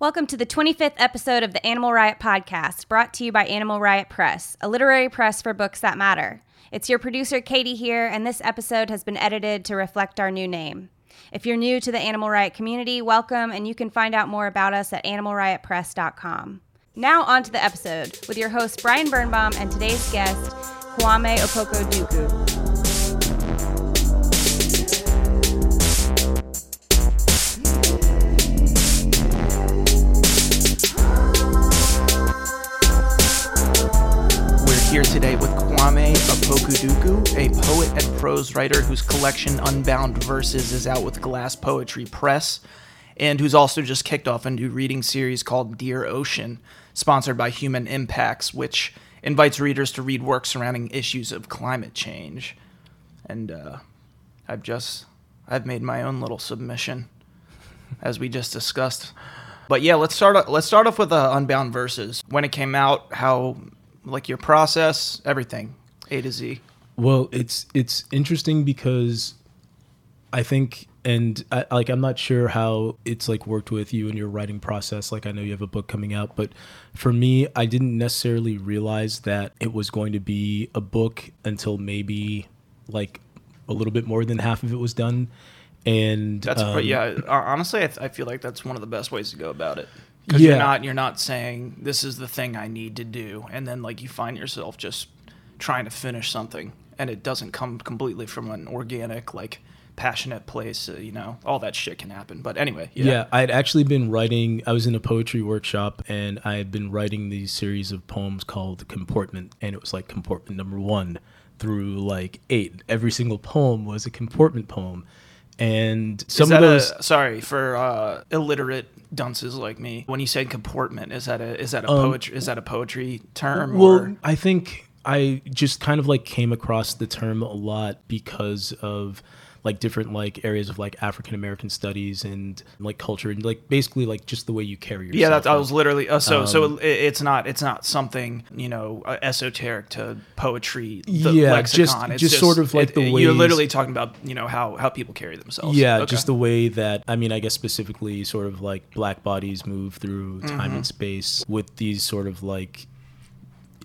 Welcome to the 25th episode of the Animal Riot podcast, brought to you by Animal Riot Press, a literary press for books that matter. It's your producer, Katie, here, and this episode has been edited to reflect our new name. If you're new to the Animal Riot community, welcome, and you can find out more about us at animalriotpress.com. Now, on to the episode with your host, Brian Birnbaum, and today's guest, Kwame Opoku Duku. Here today with Kwame Opoku-Duku, a poet and prose writer whose collection Unbound Verses is out with Glass Poetry Press, and who's also just kicked off a new reading series called Dear Ocean, sponsored by Human Impacts, which invites readers to read works surrounding issues of climate change. And uh, I've just I've made my own little submission, as we just discussed. But yeah, let's start. Let's start off with uh, Unbound Verses. When it came out, how like your process, everything, A to Z. Well, it's it's interesting because I think and I, like I'm not sure how it's like worked with you in your writing process. Like I know you have a book coming out, but for me, I didn't necessarily realize that it was going to be a book until maybe like a little bit more than half of it was done. And that's um, yeah. Honestly, I, th- I feel like that's one of the best ways to go about it because yeah. you're not you're not saying this is the thing I need to do, and then like you find yourself just trying to finish something, and it doesn't come completely from an organic like passionate place. Uh, you know, all that shit can happen. But anyway, yeah. yeah, I had actually been writing. I was in a poetry workshop, and I had been writing these series of poems called Comportment, and it was like comportment number one through like eight. Every single poem was a comportment poem and some of those a, sorry for uh, illiterate dunces like me when you say comportment is that a is that a um, poetry is that a poetry term well or? i think i just kind of like came across the term a lot because of like different like areas of like African American studies and like culture and like basically like just the way you carry yourself. Yeah, that I was literally uh, so um, so it's not it's not something you know uh, esoteric to poetry. yeah, lexicon. just just, just sort of like it, the way you're literally talking about you know how how people carry themselves. Yeah, okay. just the way that I mean I guess specifically sort of like black bodies move through time mm-hmm. and space with these sort of like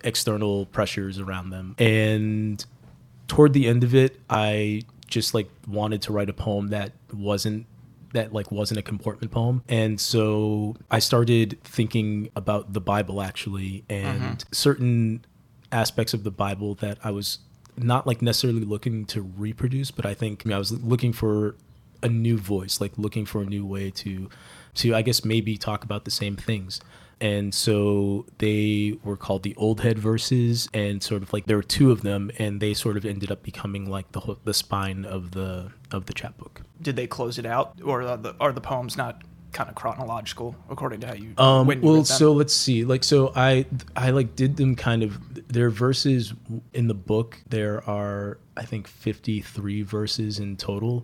external pressures around them and toward the end of it i just like wanted to write a poem that wasn't that like wasn't a comportment poem and so i started thinking about the bible actually and mm-hmm. certain aspects of the bible that i was not like necessarily looking to reproduce but i think I, mean, I was looking for a new voice like looking for a new way to to i guess maybe talk about the same things and so they were called the old head verses and sort of like there were two of them and they sort of ended up becoming like the the spine of the of the chapbook. Did they close it out or are the, are the poems not kind of chronological according to how you um you well so let's see like so i i like did them kind of their verses in the book there are i think 53 verses in total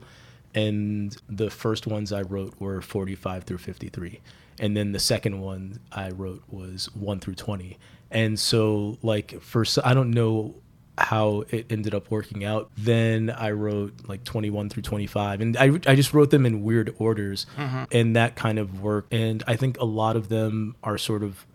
and the first ones i wrote were 45 through 53 and then the second one I wrote was one through twenty. And so, like, for I don't know how it ended up working out. Then I wrote like 21 through 25, and I, I just wrote them in weird orders, mm-hmm. and that kind of worked. And I think a lot of them are sort of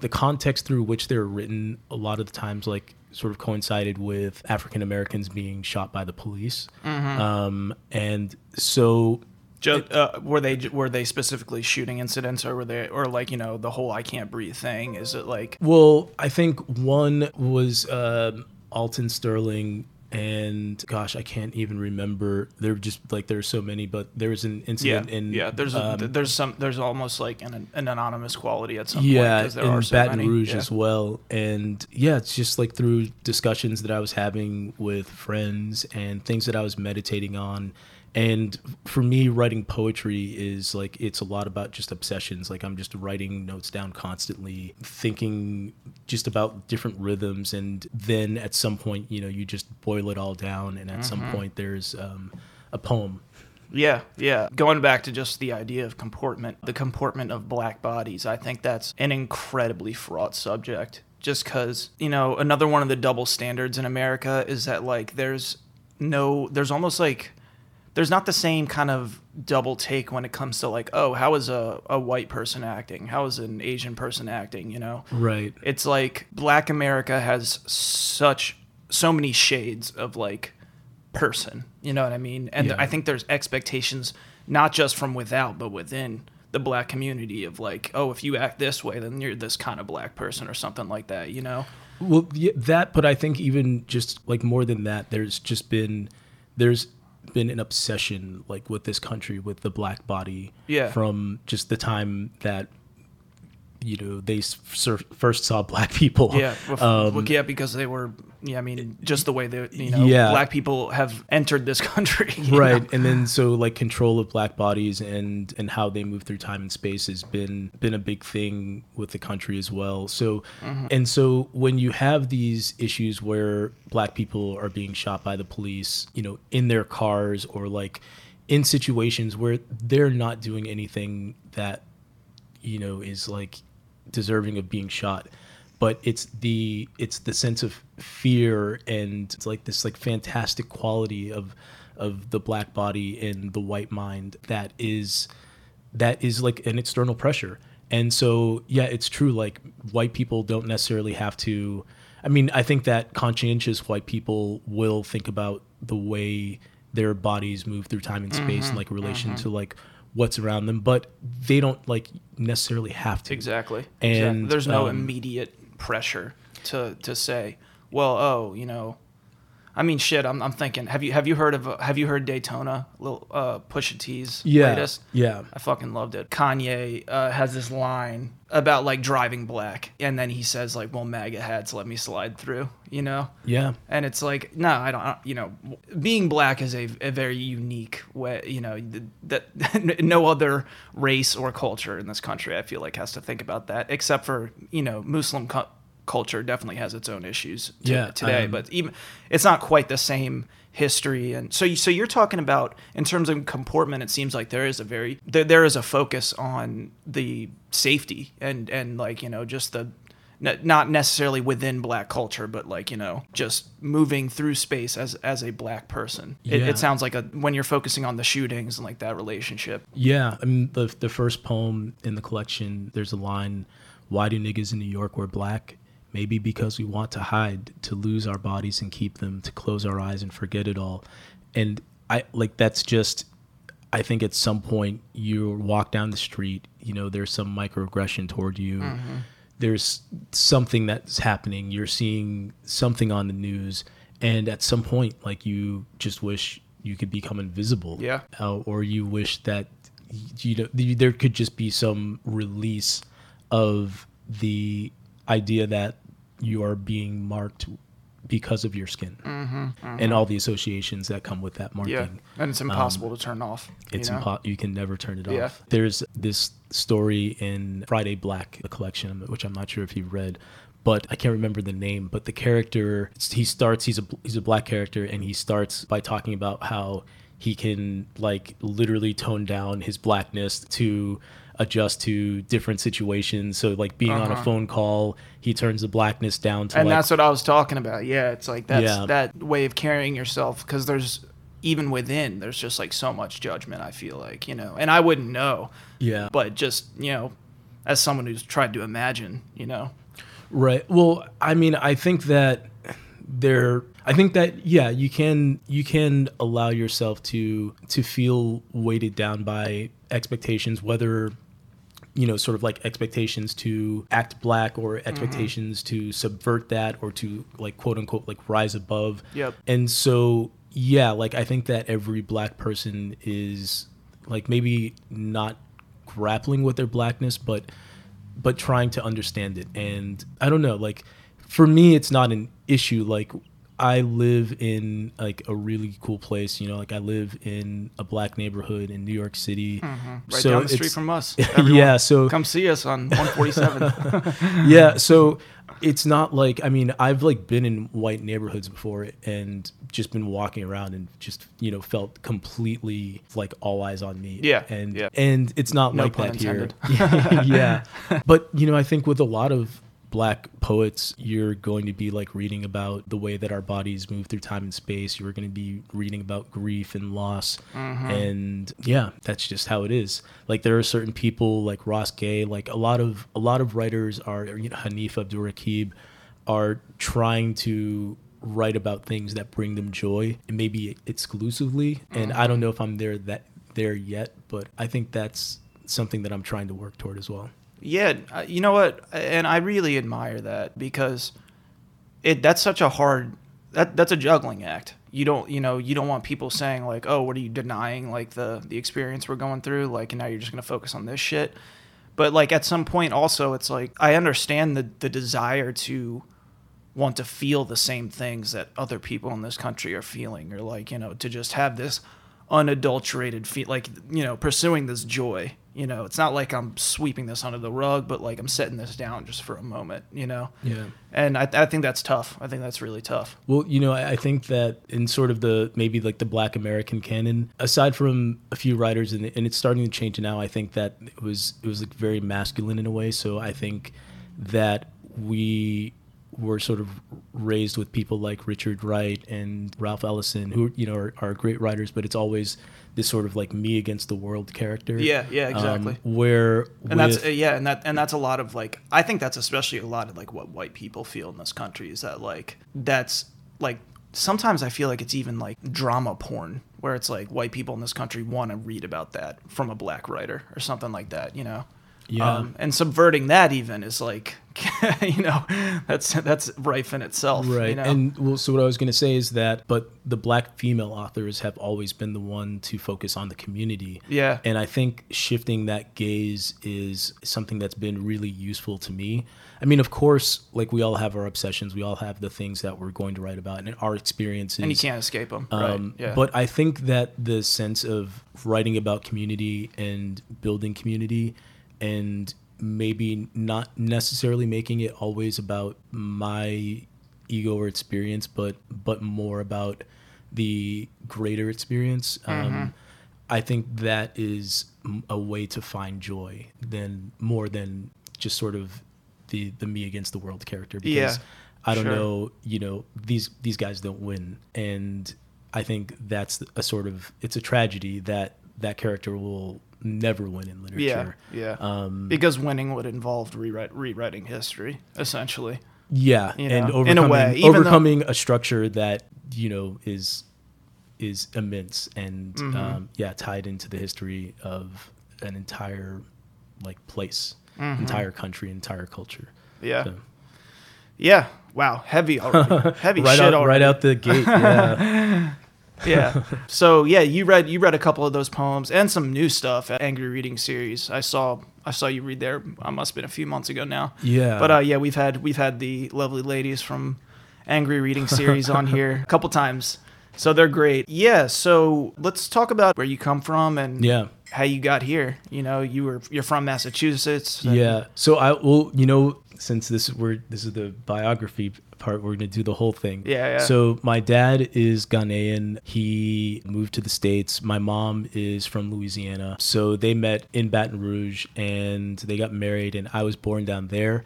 the context through which they're written. A lot of the times, like sort of coincided with African Americans being shot by the police, mm-hmm. um, and so uh, were they were they specifically shooting incidents, or were they, or like you know the whole "I can't breathe" thing? Is it like? Well, I think one was uh, Alton Sterling and gosh, I can't even remember. There just like there's so many, but there was an incident yeah, in yeah. There's um, a, there's some there's almost like an, an anonymous quality at some yeah, point. Yeah, in so Baton many. Rouge yeah. as well, and yeah, it's just like through discussions that I was having with friends and things that I was meditating on and for me writing poetry is like it's a lot about just obsessions like i'm just writing notes down constantly thinking just about different rhythms and then at some point you know you just boil it all down and at mm-hmm. some point there's um, a poem yeah, yeah. Going back to just the idea of comportment, the comportment of black bodies, I think that's an incredibly fraught subject. Just because, you know, another one of the double standards in America is that, like, there's no, there's almost like there's not the same kind of double take when it comes to like, oh, how is a, a white person acting? How is an Asian person acting? You know, Right. it's like Black America has such so many shades of like person. You know what I mean? And Yeah. I think there's expectations not just from without, but within the black community of like, oh, if you act this way, then you're this kind of black person or something like that. You know? Well, yeah, that, but I think even just like more than that, there's just been there's been an obsession like with this country with the black body. Yeah. From just the time that you know they first saw black people. Yeah, with- Um, well, yeah, because they were. Yeah, I mean, just the way that you know, Yeah. black people have entered this country. right know? and then so like control of black bodies and and how they move through time and space has been been a big thing with the country as well so and so when you have these issues where black people are being shot by the police you know in their cars or like in situations where they're not doing anything that you know is like deserving of being shot but it's the it's the sense of fear and it's like this like fantastic quality of of the black body and the white mind that is that is like an external pressure. And so yeah it's true like white people don't necessarily have to i mean i think that conscientious white people will think about the way their bodies move through time and space in mm-hmm. like relation mm-hmm. to like what's around them but they don't like necessarily have to Exactly. And, exactly. there's no um, immediate pressure to to say, well, oh, you know, I mean, shit. I'm, I'm thinking. Have you have you heard of uh, have you heard Daytona? Little uh, Pusha T's yeah latest. yeah I fucking loved it. Kanye uh, has this line about like driving black, and then he says like, "Well, MAGA hats let me slide through," you know. yeah And it's like, no, I don't. You know, being black is a, a very unique way. You know, th- that no other race or culture in this country, I feel like, has to think about that, except for you know, Muslim cu- culture definitely has its own issues to, Yeah, today. um, but even it's not quite the same history. And so, you, so you're talking about in terms of comportment. It seems like there is a very there, there is a focus on the safety and and like you know just the not necessarily within black culture, but like you know, just moving through space as as a black person. It, it sounds like a when you're focusing on the shootings and like that relationship. Yeah, I mean the the first poem in the collection, there's a line, "Why do niggas in New York wear black? Maybe because we want to hide, to lose our bodies and keep them, to close our eyes and forget it all." And I like that's just I think at some point you walk down the street, you know, there's some microaggression toward you. There's something that's happening. You're seeing something on the news, and at some point, like you just wish you could become invisible. Yeah. Uh, or you wish that you know there could just be some release of the idea that you are being marked because of your skin mm-hmm, mm-hmm. and all the associations that come with that marking Yeah, and it's um, impossible to turn off. you it's know? impo- you can never turn it Yeah. off. There's this story in Friday Black, the collection, which I'm not sure if you've read, but I can't remember the name. But the character, he starts. He's a he's a black character, and he starts by talking about how he can like literally tone down his blackness to adjust to different situations. So like being on a Uh-huh. phone call, he turns the blackness down to and like that's what I was talking about. Yeah, it's like that's Yeah. that way of carrying yourself because there's even within there's just like so much judgment. I feel like you know, and I wouldn't know, yeah. but just you know, as someone who's tried to imagine, you know, Right. Well, I mean, I think that there I think that yeah, you can you can allow yourself to to feel weighted down by expectations whether you know sort of like expectations to act black or mm-hmm. expectations to subvert that or to like quote unquote like rise above. Yep. And so yeah, like I think that every black person is like maybe not grappling with their blackness but but trying to understand it. And I don't know, like for me, it's not an issue. Like I live in like a really cool place, you know, like I live in a black neighborhood in New York City. Mm-hmm. right So down the street from us. yeah, so Come see us on 147. yeah, so it's not like I mean I've like been in white neighborhoods before and just been walking around and just you know felt completely like all eyes on me. Yeah, and yeah. and it's not No like that here. yeah, but you know I think with a lot of black poets, you're going to be like reading about the way that our bodies move through time and space. You're going to be reading about grief and loss. Mm-hmm. And yeah, that's just how it is. Like there are certain people like Ross Gay, like a lot of a lot of writers are you know, Hanif Abdurraqib are trying to write about things that bring them joy and maybe exclusively. And I don't mm-hmm. know if I'm there that there yet, but I think that's something that I'm trying to work toward as well. Yeah, uh, you know what? And I really admire that because it that's such a hard that that's a juggling act. You don't, you know, you don't want people saying like, "Oh, what are you denying like the the experience we're going through?" Like, now you're just to focus on this shit. But like at some point also it's like I understand the the desire to want to feel the same things that other people in this country are feeling or like, you know, to just have this unadulterated feel like, you know, pursuing this joy. You know, it's not like I'm sweeping this under the rug, but like I'm setting this down just for a moment, you know? Yeah. And I, I think that's tough. I think that's really tough. Well, you know, I I think that in sort of the maybe like the Black American canon, aside from a few writers, and, and it's starting to change now. I think that it was it was like very masculine in a way. So I think that we were sort of raised with people like Richard Wright and Ralph Ellison, who you know are, are great writers, but it's always this sort of like me against the world character. Yeah, yeah, exactly. Um, where and that's uh, yeah and that and that's a lot of like i think that's especially a lot of like what white people feel in this country is that like that's like sometimes i feel like it's even like drama porn where it's like white people in this country want to read about that from a black writer or something like that you know Yeah. um, and subverting that even is like you know that's that's rife in itself right you know? and well so what i was going to say is that but the black female authors have always been the one to focus on the community. Yeah. and i think shifting that gaze is something that's been really useful to me. I mean of course like we all have our obsessions. We all have the things that we're going to write about and our experiences. And you can't escape them um, right yeah. But I think that the sense of writing about community and building community and maybe not necessarily making it always about my ego or experience, but but more about the greater experience. Um, I think that is a way to find joy than more than just sort of the the me against the world character. Because Yeah, I don't sure. know, you know, these these guys don't win, and I think that's a sort of it's a tragedy that that character will never win in literature. yeah Um, because winning would involve rewrite, rewriting history essentially Yeah, You and know, overcoming, in a way, even though- overcoming a structure that you know is is immense and Mm-hmm. um, yeah tied into the history of an entire like place, Mm-hmm. entire country, entire culture. yeah So, Yeah. Wow. Heavy already. Heavy right shit out, already. right out the gate. Yeah, yeah. So yeah, you read you read a couple of those poems and some new stuff at Angry Reading series. I saw I saw you read there. I must have been a few months ago now. yeah. But uh, yeah, we've had we've had the lovely ladies from Angry Reading series on here a couple times. So they're great. Yeah. So let's talk about where you come from and yeah. how you got here. You know, you were you're from Massachusetts. Yeah. So I well, you know, since this we're this is the biography part, we're gonna do the whole thing. Yeah, yeah. So my dad is Ghanaian. He moved to the states. My mom is from Louisiana. So they met in Baton Rouge and they got married, and I was born down there.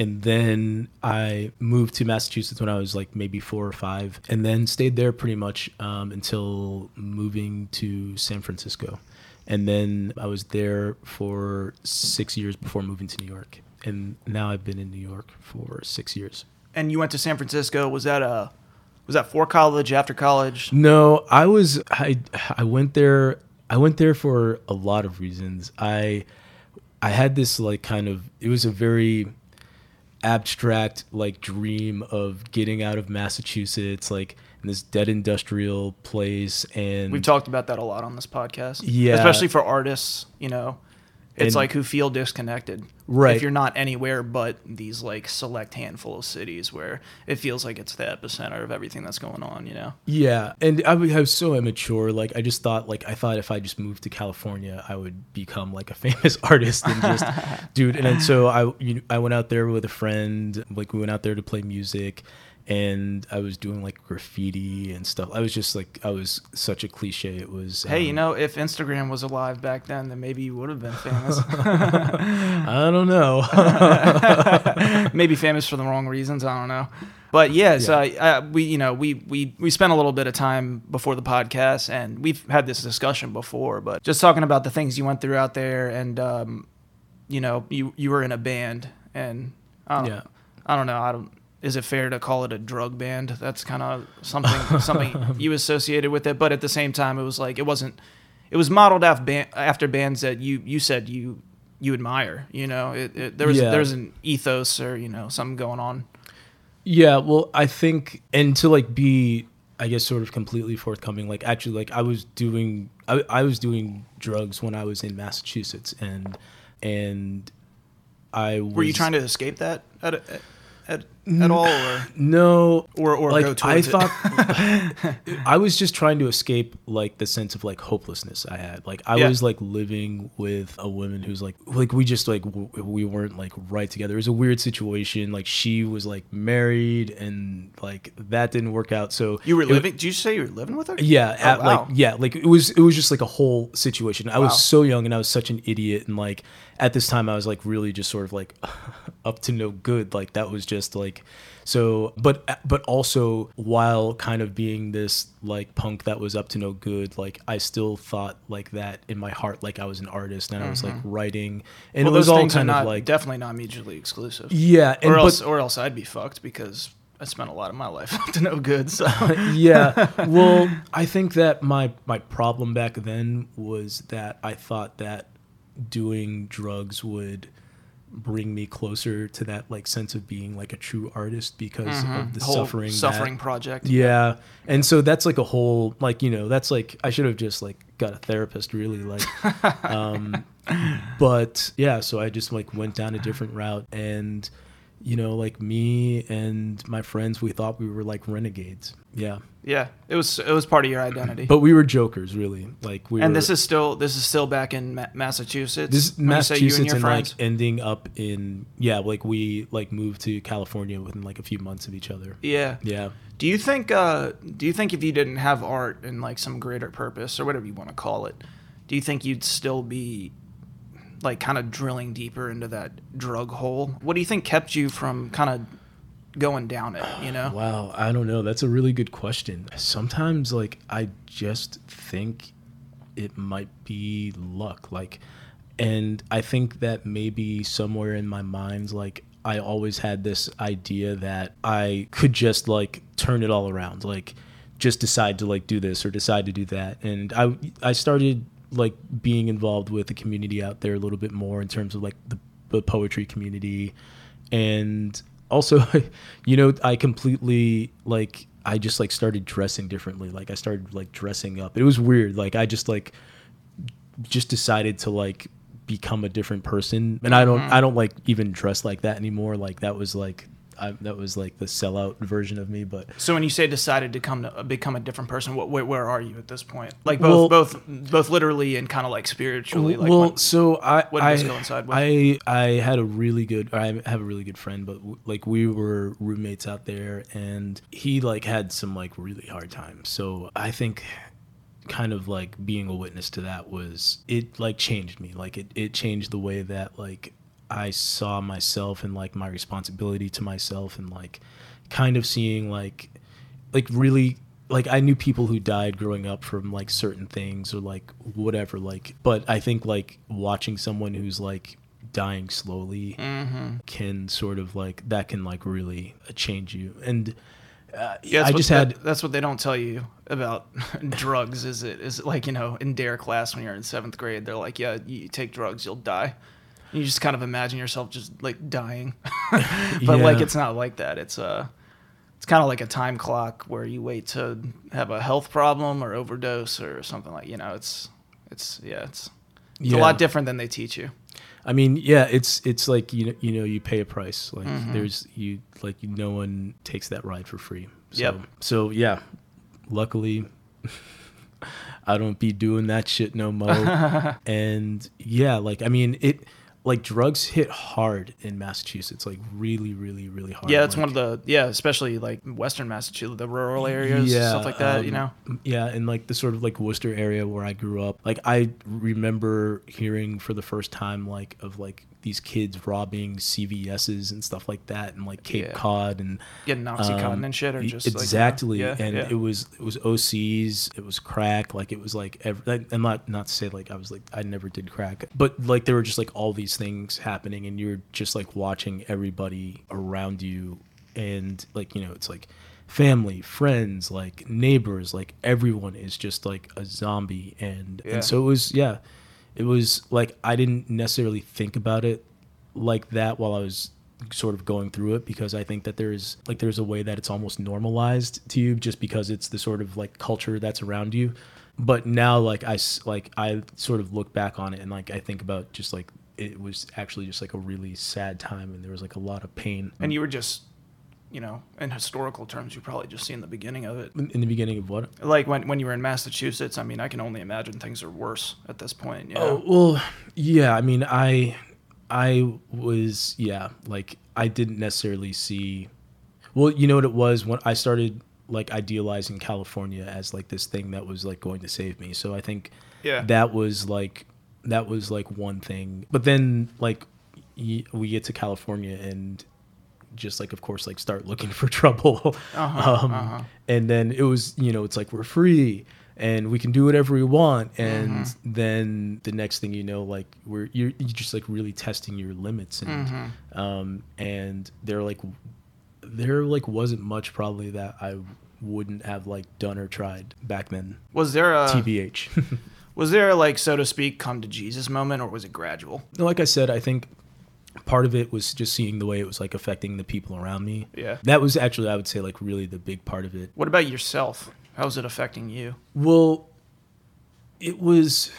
And then I moved to Massachusetts when I was like maybe four or five, and then stayed there pretty much um, until moving to San Francisco. And then I was there for six years before moving to New York. And now I've been in New York for six years. And you went to San Francisco. Was that a was that for college? After college? No, I was I I went there I went there for a lot of reasons. I I had this like kind of it was a very abstract like dream of getting out of Massachusetts like in this dead industrial place and We've talked about that a lot on this podcast. Yeah. Especially for artists, you know. It's And- like who feel disconnected. Right. If you're not anywhere but these like select handful of cities where it feels like it's the epicenter of everything that's going on, you know. Yeah, and I was, I was so immature. Like I just thought, like I thought if I just moved to California, I would become like a famous artist and just, dude. And then so I, you, I went out there with a friend. Like we went out there to play music, and I was doing like graffiti and stuff. I was just like I was such a cliche. It was Hey, you um, know, if Instagram was alive back then, then maybe you would have been famous. I don't know. maybe famous for the wrong reasons. I don't know. But yeah, so I, I, we, you know, we, we we spent a little bit of time before the podcast, and we've had this discussion before. But just talking about the things you went through out there, and um, you know, you you were in a band, and I Yeah. I don't know. I don't. Is it fair to call it a drug band? That's kind of something something you associated with it, but at the same time, it was like it wasn't. It was modeled after band, after bands that you you said you you admire. You know, it, it, there was Yeah. there was an ethos or you know something going on. Yeah, well, I think, and to like be, I guess, sort of completely forthcoming. Like, actually, like I was doing, I, I was doing drugs when I was in Massachusetts, and and I was, Were you trying to escape that at at, at, at all, or No, or or like go I towards it? thought, I was just trying to escape like the sense of like hopelessness I had. Like I Yeah. was like living with a woman who's like like we just like w- we weren't like right together. It was a weird situation. Like she was like married and like that didn't work out. So you were living. Did you say you were living with her? yeah, Oh, at, wow. like yeah, like it was it was just like a whole situation. I Wow. was so young and I was such an idiot and like at this time I was like really just sort of like up to no good. Like that was just like so but but also while kind of being this like punk that was up to no good, like I still thought like that in my heart like I was an artist and I was like writing and Mm-hmm. well, it was all kind of not like definitely not mutually exclusive. yeah, and or but- else or else I'd be fucked because I spent a lot of my life up to no good. So yeah. Well, I think that my my problem back then was that I thought that doing drugs would bring me closer to that like sense of being like a true artist because of the whole suffering that- suffering project. yeah and so that's like a whole like you know that's like i should have just like got a therapist really like um but yeah so i just like went down a different route and you know like me and my friends we thought we were like renegades yeah Yeah, it was it was part of your identity. but we were jokers really like we and were, this is still this is still back in Ma- Massachusetts. this is when you you massachusetts and your and, like ending up in yeah like we like moved to california within like a few months of each other yeah. yeah Do you think uh do you think if you didn't have art and like some greater purpose or whatever you want to call it, do you think you'd still be like kind of drilling deeper into that drug hole? What do you think kept you from kind of going down it, you know? Wow, I don't know. That's a really good question. Sometimes like I just think it might be luck like and I think that maybe somewhere in my mind like I always had this idea that I could just like turn it all around like just decide to like do this or decide to do that and I I started like being involved with the community out there a little bit more in terms of like the, the poetry community. And also you know i completely like i just like started dressing differently. Like i started like dressing up. It was weird. Like i just like just decided to like become a different person. And i don't mm-hmm. i don't like even dress like that anymore. Like that was like I, that was like the sellout version of me but So when you say decided to come to become a different person, what where, where are you at this point? Like both Well- both both literally and kind of like spiritually. Like well, when- so I what I, coincide with? I I had a really good I have a really good friend, but w- like we were roommates out there, and he like had some like really hard times. So I think kind of like being a witness to that was it like changed me like it, it changed the way that like i saw myself and like my responsibility to myself and like kind of seeing like like really like I knew people who died growing up from like certain things or like whatever like but I think like watching someone who's like dying slowly Mm-hmm. can sort of like that can like really uh, change you and uh, Yeah, I just had that- that's what they don't tell you about drugs. Is it is it like you know in dare class when you're in seventh grade? They're like, yeah, you take drugs, you'll die. You just kind of imagine yourself just like dying, but like it's not like that. It's uh it's kind of like a time clock where you wait to have a health problem or overdose or something like you know. It's it's yeah, it's it's a lot different than they teach you. I mean, yeah, it's it's like you know, you know you pay a price. Like Mm-hmm. there's you like no one takes that ride for free. So, Yep. So yeah, luckily I don't be doing that shit no more. and yeah, like I mean it like drugs hit hard in Massachusetts, like really, really, really hard. Yeah, it's like, one of the yeah, especially like Western Massachusetts, the rural areas, stuff like that. you um, know, Yeah, and like the sort of like Worcester area where I grew up. Like I remember hearing for the first time like of like these kids robbing CVS's and stuff like that, and like Cape Yeah. Cod and getting oxycontin um, and shit, or just like, exactly. yeah, and yeah. it was it was OCs, it was crack, like it was like every, like, I'm not not to say like I was like I never did crack, but like there were just like all these things happening, and you're just like watching everybody around you, and like you know it's like family, friends, like neighbors, like everyone is just like a zombie, and Yeah. and so it was yeah, it was like I didn't necessarily think about it like that while I was sort of going through it because I think that there's like there's a way that it's almost normalized to you just because it's the sort of like culture that's around you. But now like I like I sort of look back on it and like I think about just like it was actually just like a really sad time and there was like a lot of pain. and you were just, you know, in historical terms, you probably just seen the beginning of it. in, the beginning of what? Like when when you were in Massachusetts, I mean, I can only imagine things are worse at this point. Yeah. Oh well, yeah. I mean, I, I was yeah. Like I didn't necessarily see. Well, you know what it was when I started like idealizing California as like this thing that was like going to save me. So I think Yeah. that was like that was like one thing. But then like y- we get to California and just like of course like start looking for trouble Uh-huh, um, uh-huh. and then it was you know it's like we're free and we can do whatever we want and Mm-hmm. then the next thing you know like we're you're, you're just like really testing your limits and Mm-hmm. um and there like there like wasn't much probably that i wouldn't have like done or tried back then was there a tbh was there like so to speak come to Jesus moment, or was it gradual? Like I said, I think part of it was just seeing the way it was like affecting the people around me. Yeah. That was actually, I would say, like really the big part of it. What about yourself? How's it affecting you? Well, it was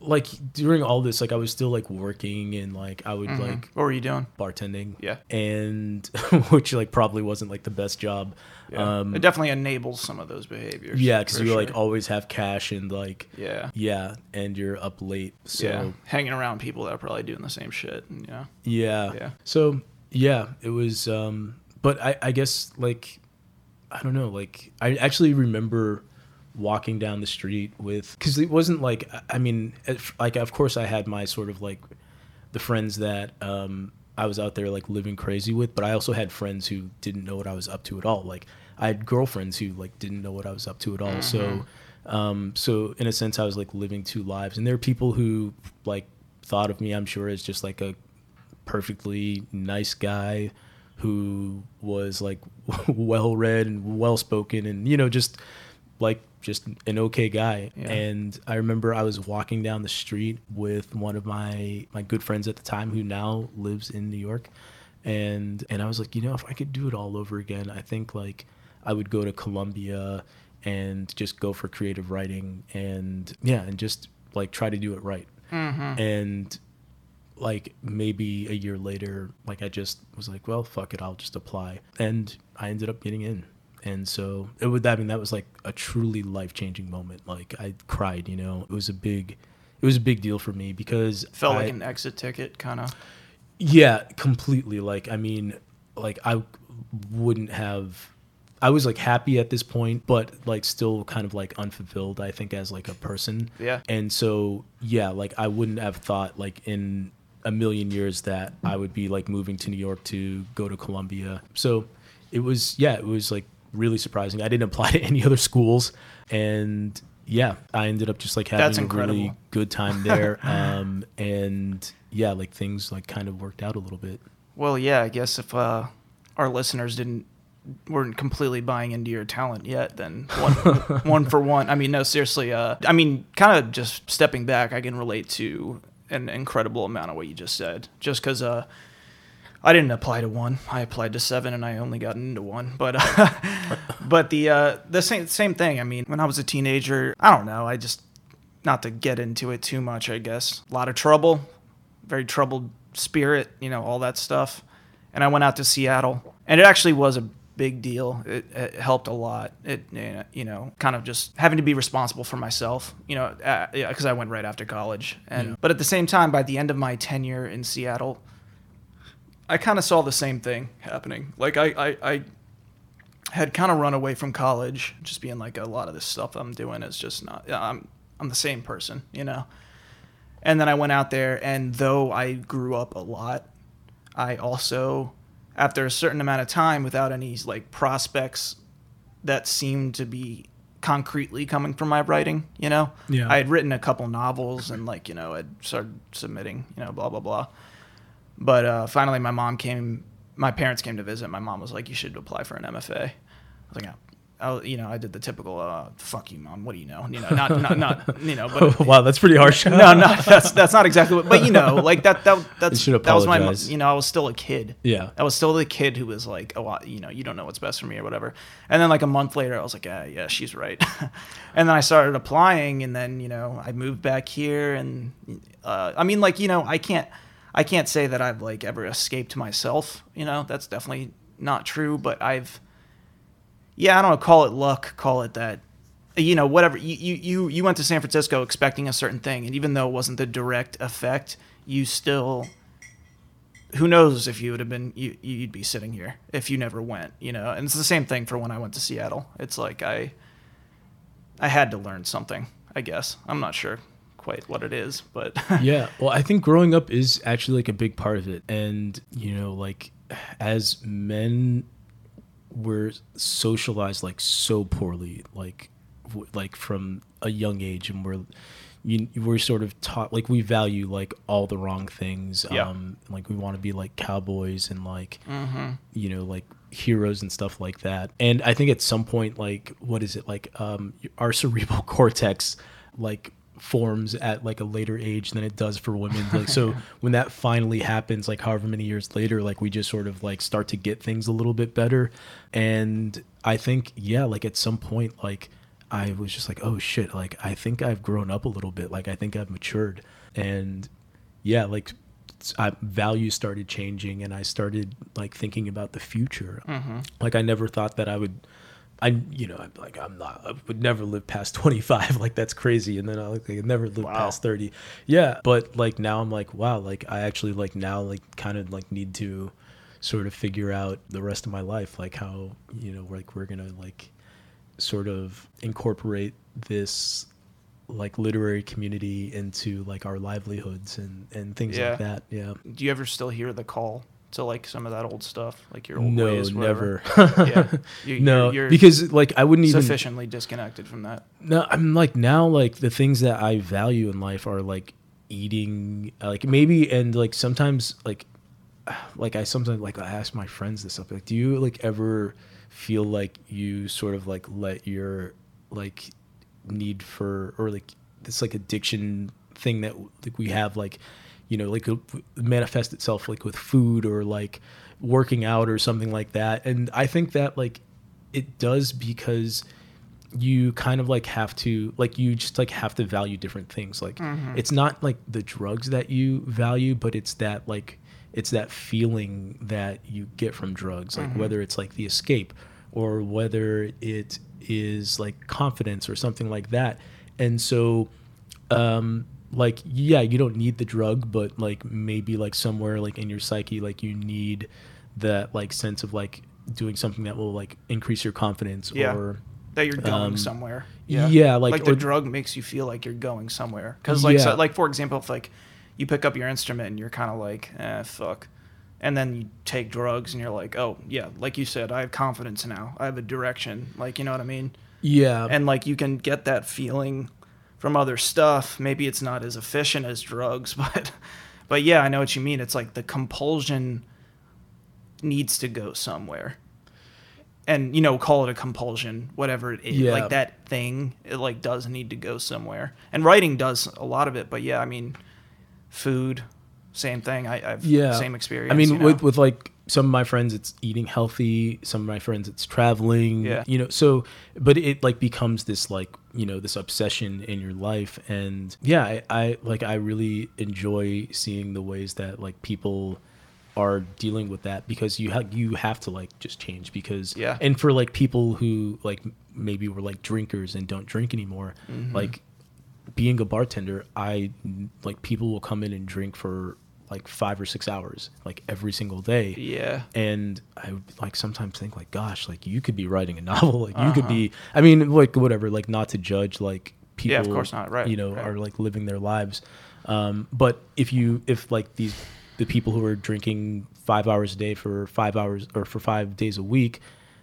like during all this, like I was still like working and like I would like What were you doing? bartending. Yeah. And which like probably wasn't like the best job. Yeah. Um, it definitely enables some of those behaviors. yeah, because you like always have cash and like yeah. yeah, and you're up late. So yeah, hanging around people that are probably doing the same shit. And, know, Yeah. Yeah. So yeah, it was. Um, but I, I guess like, I don't know. Like I actually remember walking down the street with because it wasn't like I- mean like of course I had my sort of like the friends that um, I was out there like living crazy with, but I also had friends who didn't know what I was up to at all. Like I had girlfriends who like didn't know what I was up to at all. So um, so in a sense I was like living two lives, and there are people who like thought of me, I'm sure, as just like a perfectly nice guy who was like well read and well spoken and you know just like just an okay guy. Yeah. and i remember i was walking down the street with one of my my good friends at the time who now lives in new york. And and i was like you know if i could do it all over again i think like i would go to columbia and just go for creative writing and yeah and just like try to do it right. Mm-hmm. And like maybe a year later like i just was like well fuck it i'll just apply. And i ended up getting in and so it would i mean that was like a truly life-changing moment like i cried you know it was a big it was a big deal for me because felt I- like an exit ticket, kind of. yeah, completely. Like, I mean, like I wouldn't have. I was like happy at this point, but like still kind of like unfulfilled. I think as like a person. Yeah. And so yeah, like I wouldn't have thought like in a million years that I would be like moving to New York to go to Columbia. So it was yeah, it was like really surprising. I didn't apply to any other schools, and yeah, I ended up just like having a really good time there. um, and yeah, like things like kind of worked out a little bit. Well, yeah, I guess if uh, our listeners didn't weren't completely buying into your talent yet, then one one for one. I mean, no, seriously. Uh, I mean, kind of just stepping back, I can relate to an incredible amount of what you just said. Just because uh, I didn't apply to one, I applied to seven, and I only got into one. But but the uh, the same same thing. I mean, when I was a teenager, I don't know. I just not to get into it too much. I guess a lot of trouble, very troubled spirit, you know, all that stuff. And I went out to Seattle, and it actually was a big deal. It, it helped a lot. It you know kind of just having to be responsible for myself. You know, uh, yeah, because I went right after college, and Yeah. but at the same time, by the end of my tenure in Seattle, I kind of saw the same thing happening. Like I I, I had kind of run away from college, just being like a lot of this stuff I'm doing is just not. I'm I'm the same person, you know. And then I went out there, and though I grew up a lot, I also, after a certain amount of time, without any like prospects that seemed to be concretely coming from my writing, you know, Yeah. I had written a couple novels and like you know I'd started submitting, you know, blah blah blah. But uh, finally, my mom came. My parents came to visit. My mom was like, "You should apply for an MFA." I was like, "Oh, you know, I did the typical, uh, fuck you, mom. What do you know? You know, not, not, not, you know, but wow, that's pretty harsh. no, no, that's that's not exactly what. But you know, like that, that that's that was my, you know, I was still a kid. Yeah. I was still the kid who was like, oh, I- you know, you don't know what's best for me or whatever. And then like a month later, I was like, yeah, yeah, she's right. and then I started applying, and then you know, I moved back here, and uh, I mean, like you know, I can't, I can't say that I've like ever escaped myself. You know, that's definitely not true. But I've, yeah, I don't know, call it luck, call it that. You know, whatever. You, you you went to San Francisco expecting a certain thing, and even though it wasn't the direct effect, you still who knows if you would have been you you'd be sitting here if you never went you know and it's the same thing for when i went to seattle it's like i i had to learn something i guess i'm not sure quite what it is but yeah well i think growing up is actually like a big part of it. And you know like as men we're socialized like so poorly like w- like from a young age and we're you, we're sort of taught like we value like all the wrong things Yeah. um like we want to be like cowboys and like you know like heroes and stuff like that. And i think at some point like what is it like um our cerebral cortex like forms at like a later age than it does for women. Like so when that finally happens like however many years later like we just sort of like start to get things a little bit better. And i think yeah like at some point like i was just like oh shit like i think i've grown up a little bit. Like i think i've matured. And yeah like I, values started changing and i started like thinking about the future. Mm-hmm. Like i never thought that i would i you know i'm like i'm not i would never live past 25 like that's crazy. And then i like, I never live Wow. past 30 yeah. But like now i'm like wow like i actually like now like kind of like need to sort of figure out the rest of my life like how you know like we're gonna like sort of incorporate this like literary community into like our livelihoods and and things Yeah. like that. Yeah. Do you ever still hear the call to like some of that old stuff like your old no ways whatever? never. Yeah. You, no you're, you're because like i wouldn't even sufficiently disconnected from that. No i'm like now like the things that i value in life are like eating like maybe and like sometimes like like i sometimes like i ask my friends this stuff like do you like ever feel like you sort of like let your like need for or like this like addiction thing that like we have like you know like uh, manifest itself like with food or like working out or something like that. And i think that like it does because you kind of like have to like you just like have to value different things. Like it's not like the drugs that you value but it's that like it's that feeling that you get from drugs like whether it's like the escape or whether it is like confidence or something like that. And so um like yeah you don't need the drug but like maybe like somewhere like in your psyche like you need that like sense of like doing something that will like increase your confidence Yeah. or that you're going Um, somewhere. yeah, like- like the or- drug makes you feel like you're going somewhere. Because like so, like for example, if like you pick up your instrument and you're kind of like, eh, fuck, and then you take drugs and you're like, oh yeah, like you said, I have confidence now. I have a direction. Like you know what I mean? yeah And like you can get that feeling from other stuff. Maybe it's not as efficient as drugs, but but yeah, I know what you mean. It's like the compulsion needs to go somewhere. And you know, call it a compulsion, whatever it is. Yeah. Like that thing, it like does need to go somewhere. And writing does a lot of it, but yeah, I mean, food, same thing. I, I've yeah same experience. i mean you know? with with like some of my friends it's eating healthy some of my friends it's traveling Yeah. you know so but it like becomes this like you know this obsession in your life and yeah I, I like i really enjoy seeing the ways that like people are dealing with that because you have you have to like just change because Yeah. and for like people who like maybe were like drinkers and don't drink anymore Mm-hmm. like being a bartender i like people will come in and drink for like five or six hours like every single day Yeah. and I would like sometimes think like, gosh, like you could be writing a novel, like you could be. I mean, like whatever, like not to judge like people. Uh-huh. Yeah, of course not, right, You know, right. are like living their lives. Um, but if you, if like these, the people who are drinking five hours a day for five hours or for five days a week,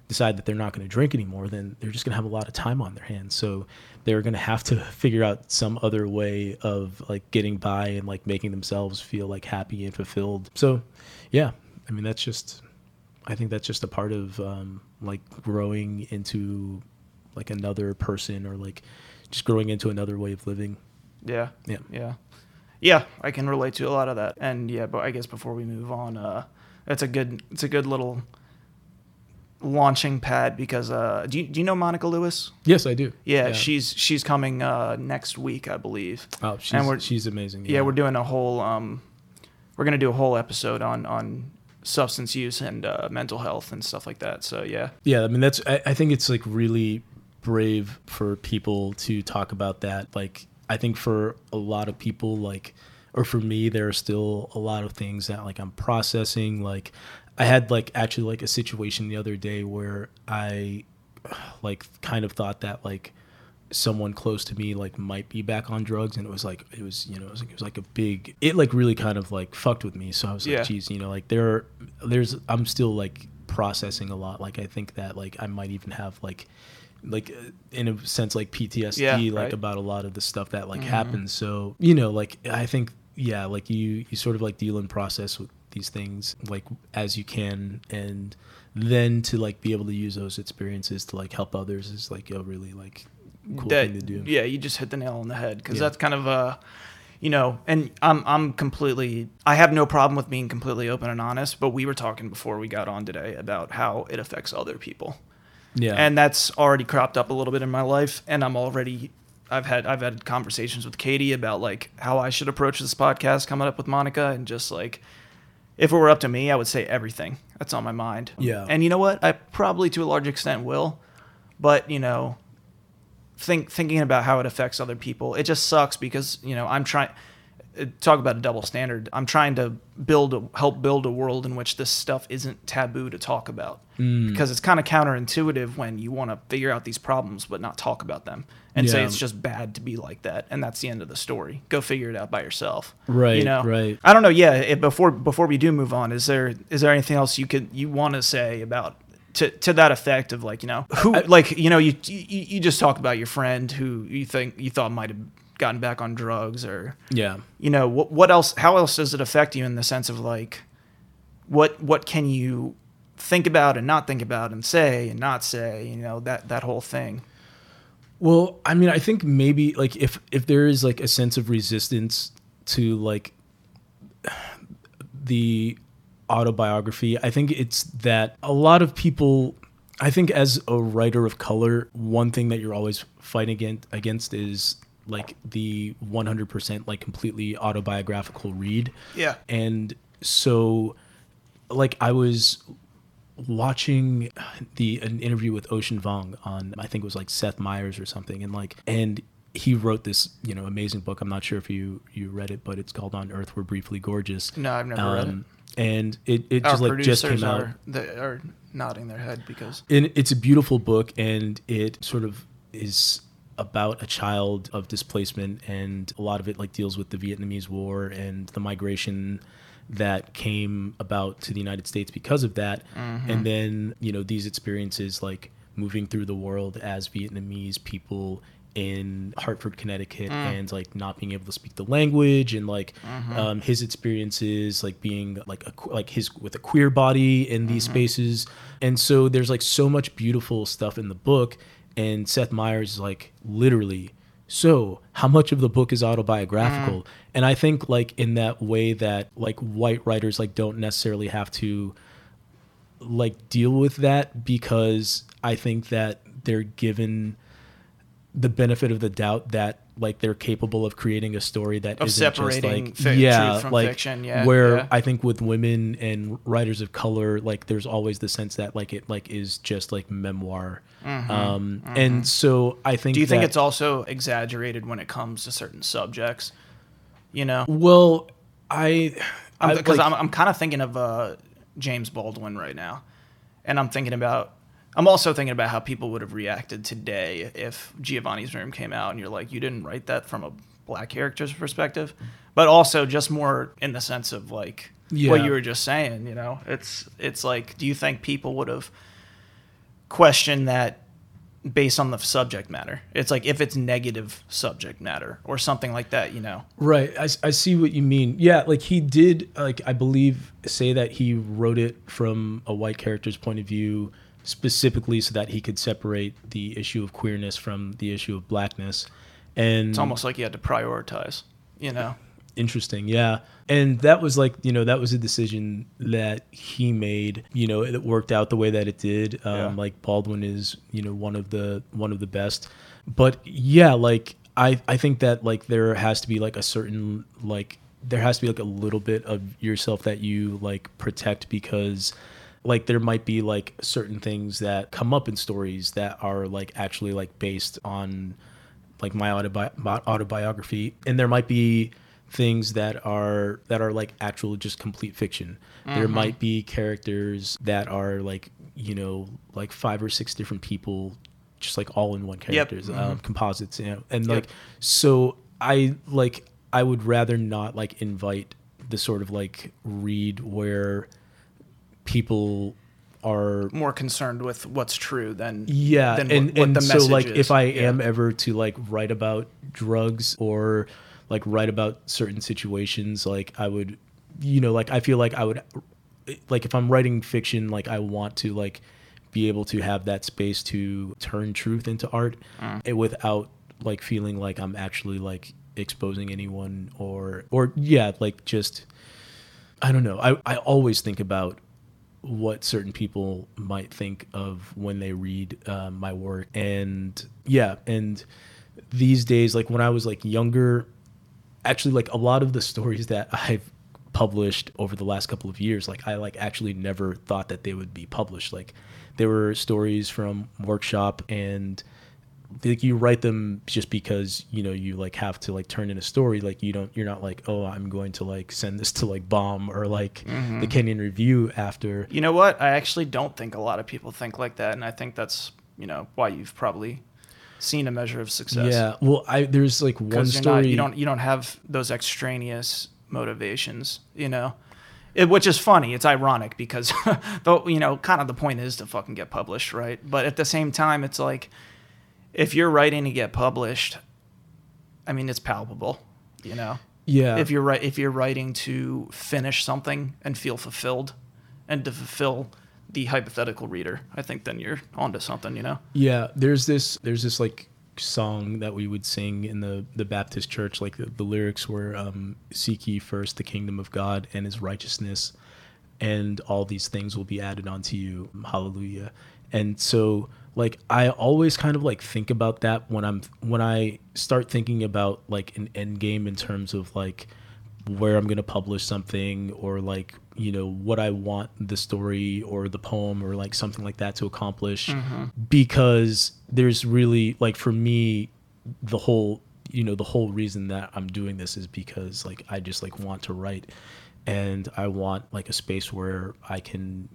decide that they're not going to drink anymore, then they're just going to have a lot of time on their hands. So they're going to have to figure out some other way of like getting by and like making themselves feel like happy and fulfilled. So, yeah, I mean that's just, I think that's just a part of um, like growing into like another person or like just growing into another way of living. Yeah. Yeah. Yeah. Yeah, I can relate to a lot of that. And yeah, but I guess before we move on, uh it's a good it's a good little launching pad because uh do you, do you know Monica Lewis? Yes, I do. Yeah, she's she's coming uh next week, I believe. oh, she's, and we're- she's amazing. Yeah, we're doing a whole um we're to do a whole episode on on substance use and uh, mental health and stuff like that. So yeah. Yeah, I mean that's I, I think it's like really brave for people to talk about that. Like I think for a lot of people like or for me there are still a lot of things that like I'm processing like I had like actually like a situation the other day where I like kind of thought that like someone close to me like might be back on drugs and it was like it was you know it was like, it was like a big it like really kind of like fucked with me so i was like Yeah. geez you know like there there's i'm still like processing a lot like i think that like i might even have like like uh, in a sense like ptsd Yeah, like right. about a lot of the stuff that like happens so you know like i think yeah like you you sort of like deal and process with these things like as you can and then to like be able to use those experiences to like help others is like a really like cool that, thing to do Yeah, you just hit the nail on the head because Yeah. that's kind of uh, you know, and I'm I'm completely I have no problem with being completely open and honest, but we were talking before we got on today about how it affects other people, yeah and that's already cropped up a little bit in my life, and I'm already. I've had I've had conversations with Katie about like how I should approach this podcast coming up with Monica and just like if it were up to me, I would say everything that's on my mind. Yeah. And you know what? I probably to a large extent will, but you know, think thinking about how it affects other people, it just sucks because you know I'm trying. Talk about a double standard. I'm trying to build, a, help build a world in which this stuff isn't taboo to talk about, Mm. because it's kind of counterintuitive when you want to figure out these problems but not talk about them and say it's just bad to be like that, and that's the end of the story. Go figure it out by yourself. Right, You know. right. I don't know. Yeah. It, before before we do move on, is there is there anything else you could you want to say about to to that effect of like you know who like you know you, you you just talked about your friend who you think you thought might have gotten back on drugs or yeah. you know what what else how else does it affect you in the sense of like what what can you think about and not think about and say and not say you know that that whole thing? Well, I mean, I think maybe like if if there is like a sense of resistance to like the autobiography, I think it's that a lot of people I think as a writer of color, one thing that you're always fighting against against is like the 100% like completely autobiographical read. Yeah. And so like I was watching the an interview with Ocean Vuong on I think it was like Seth Meyers or something and like and he wrote this you know amazing book I'm not sure if you you read it but it's called On Earth We're Briefly Gorgeous No, I've never read it. Um, and it, it our just like just came out are they are nodding their head because and it's a beautiful book and it sort of is about a child of displacement and a lot of it like deals with the Vietnamese war and the migration that came about to the United States because of that. Mm-hmm. And then you know these experiences like moving through the world as Vietnamese people in Hartford, Connecticut, mm. and like not being able to speak the language, and like mm-hmm. um, his experiences, like being like a like his with a queer body in these mm-hmm. spaces, and so there's like so much beautiful stuff in the book, and Seth Meyers is like literally. So, how much of the book is autobiographical? Mm. And I think like in that way that like white writers like don't necessarily have to like deal with that because I think that they're given the benefit of the doubt that like they're capable of creating a story that Of isn't just separating like fi- yeah truth from like fiction, yeah, where yeah. I think with women and writers of color like there's always the sense that like it like is just like memoir um and so I think Mm-hmm. Do you think it's also exaggerated when it comes to certain subjects? You know, well I because like- I'm, I'm kind of thinking of uh, James Baldwin right now, and I'm thinking about. I'm also thinking about how people would have reacted today if Giovanni's Room came out and you're like, you didn't write that from a black character's perspective, but also just more in the sense of like what you were just saying. You know, it's it's like, do you think people would have questioned that based on the subject matter? It's like if it's negative subject matter or something like that. You know, Right. I I see what you mean. Yeah, like he did, like, I believe, say that he wrote it from a white character's point of view specifically so that he could separate the issue of queerness from the issue of blackness. And it's almost like he had to prioritize. You know. interesting yeah and that was like you know that was a decision that he made you know it worked out the way that it did um Yeah. like baldwin is you know one of the one of the best but yeah like i i think that like there has to be like a certain like there has to be like a little bit of yourself that you like protect because like there might be like certain things that come up in stories that are like actually like based on like my autobi- autobiography. And there might be things that are that are like actual just complete fiction. There might be characters that are like you know like five or six different people just like all in one characters um, composites you know and Yep. like so i like i would rather not like invite the sort of like read where people are more concerned with what's true than yeah than and, what, what and the so like is. if i Yeah. am ever to like write about drugs or like write about certain situations like i would you know like i feel like i would like if i'm writing fiction like i want to like be able to have that space to turn truth into art Mm. eh, without like feeling like i'm actually like exposing anyone or or yeah like just i don't know i i always think about what certain people might think of when they read uh, my work. And yeah and these days like when i was like younger actually like a lot of the stories that i've published over the last couple of years like i like actually never thought that they would be published. Like there were stories from workshop and like you write them just because you know you like have to like turn in a story like you don't you're not like oh i'm going to like send this to like bomb or like mm-hmm. the Kenyon review after You know what? I actually don't think a lot of people think like that, and I think that's you know why you've probably seen a measure of success. yeah well i there's like one story not you don't you don't have those extraneous motivations. You know, it, which is funny. It's ironic because though you know, kind of the point is to fucking get published, right? But at the same time, it's like if you're writing to get published, I mean, it's palpable. You know, yeah if you're right if you're writing to finish something and feel fulfilled and to fulfill the hypothetical reader i think then you're onto something you know Yeah, there's this there's this like song that we would sing in the the Baptist church. Like the, the lyrics were um, "Seek ye first the kingdom of God and His righteousness, and all these things will be added onto you." Hallelujah. And so, like, I always kind of like think about that when I'm when I start thinking about like an end game in terms of like where I'm going to publish something or like, you know, what I want the story or the poem or like something like that to accomplish. Mm-hmm. Because there's really like for me the whole you know the whole reason that I'm doing this is because like I just like want to write. And I want like a space where I can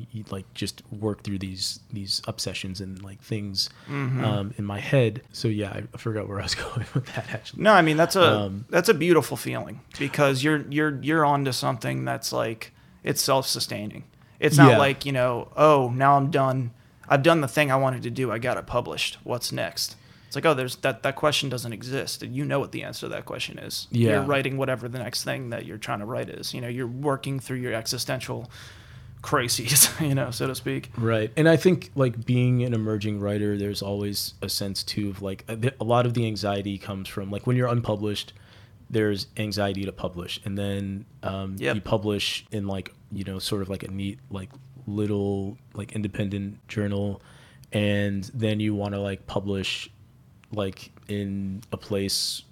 y- y- like just work through these these obsessions and like things um, in my head. So yeah, I, forgot where I was going with that actually. no i mean that's a Um, that's a beautiful feeling because you're you're you're onto something that's like it's self-sustaining. It's not Yeah. like you know oh now i'm done. I've done the thing i wanted to do. I got it published. What's next? It's like oh there's that that question doesn't exist. And you know what the answer to that question is. Yeah. you're writing whatever the next thing that you're trying to write is. You know you're working through your existential crises you know so to speak Right. And I think like being an emerging writer, there's always a sense too of like a, a lot of the anxiety comes from like when you're unpublished, there's anxiety to publish. And then um, Yep. you publish in like, you know, sort of like a neat, like little, like independent journal. And then you want to like publish like in a place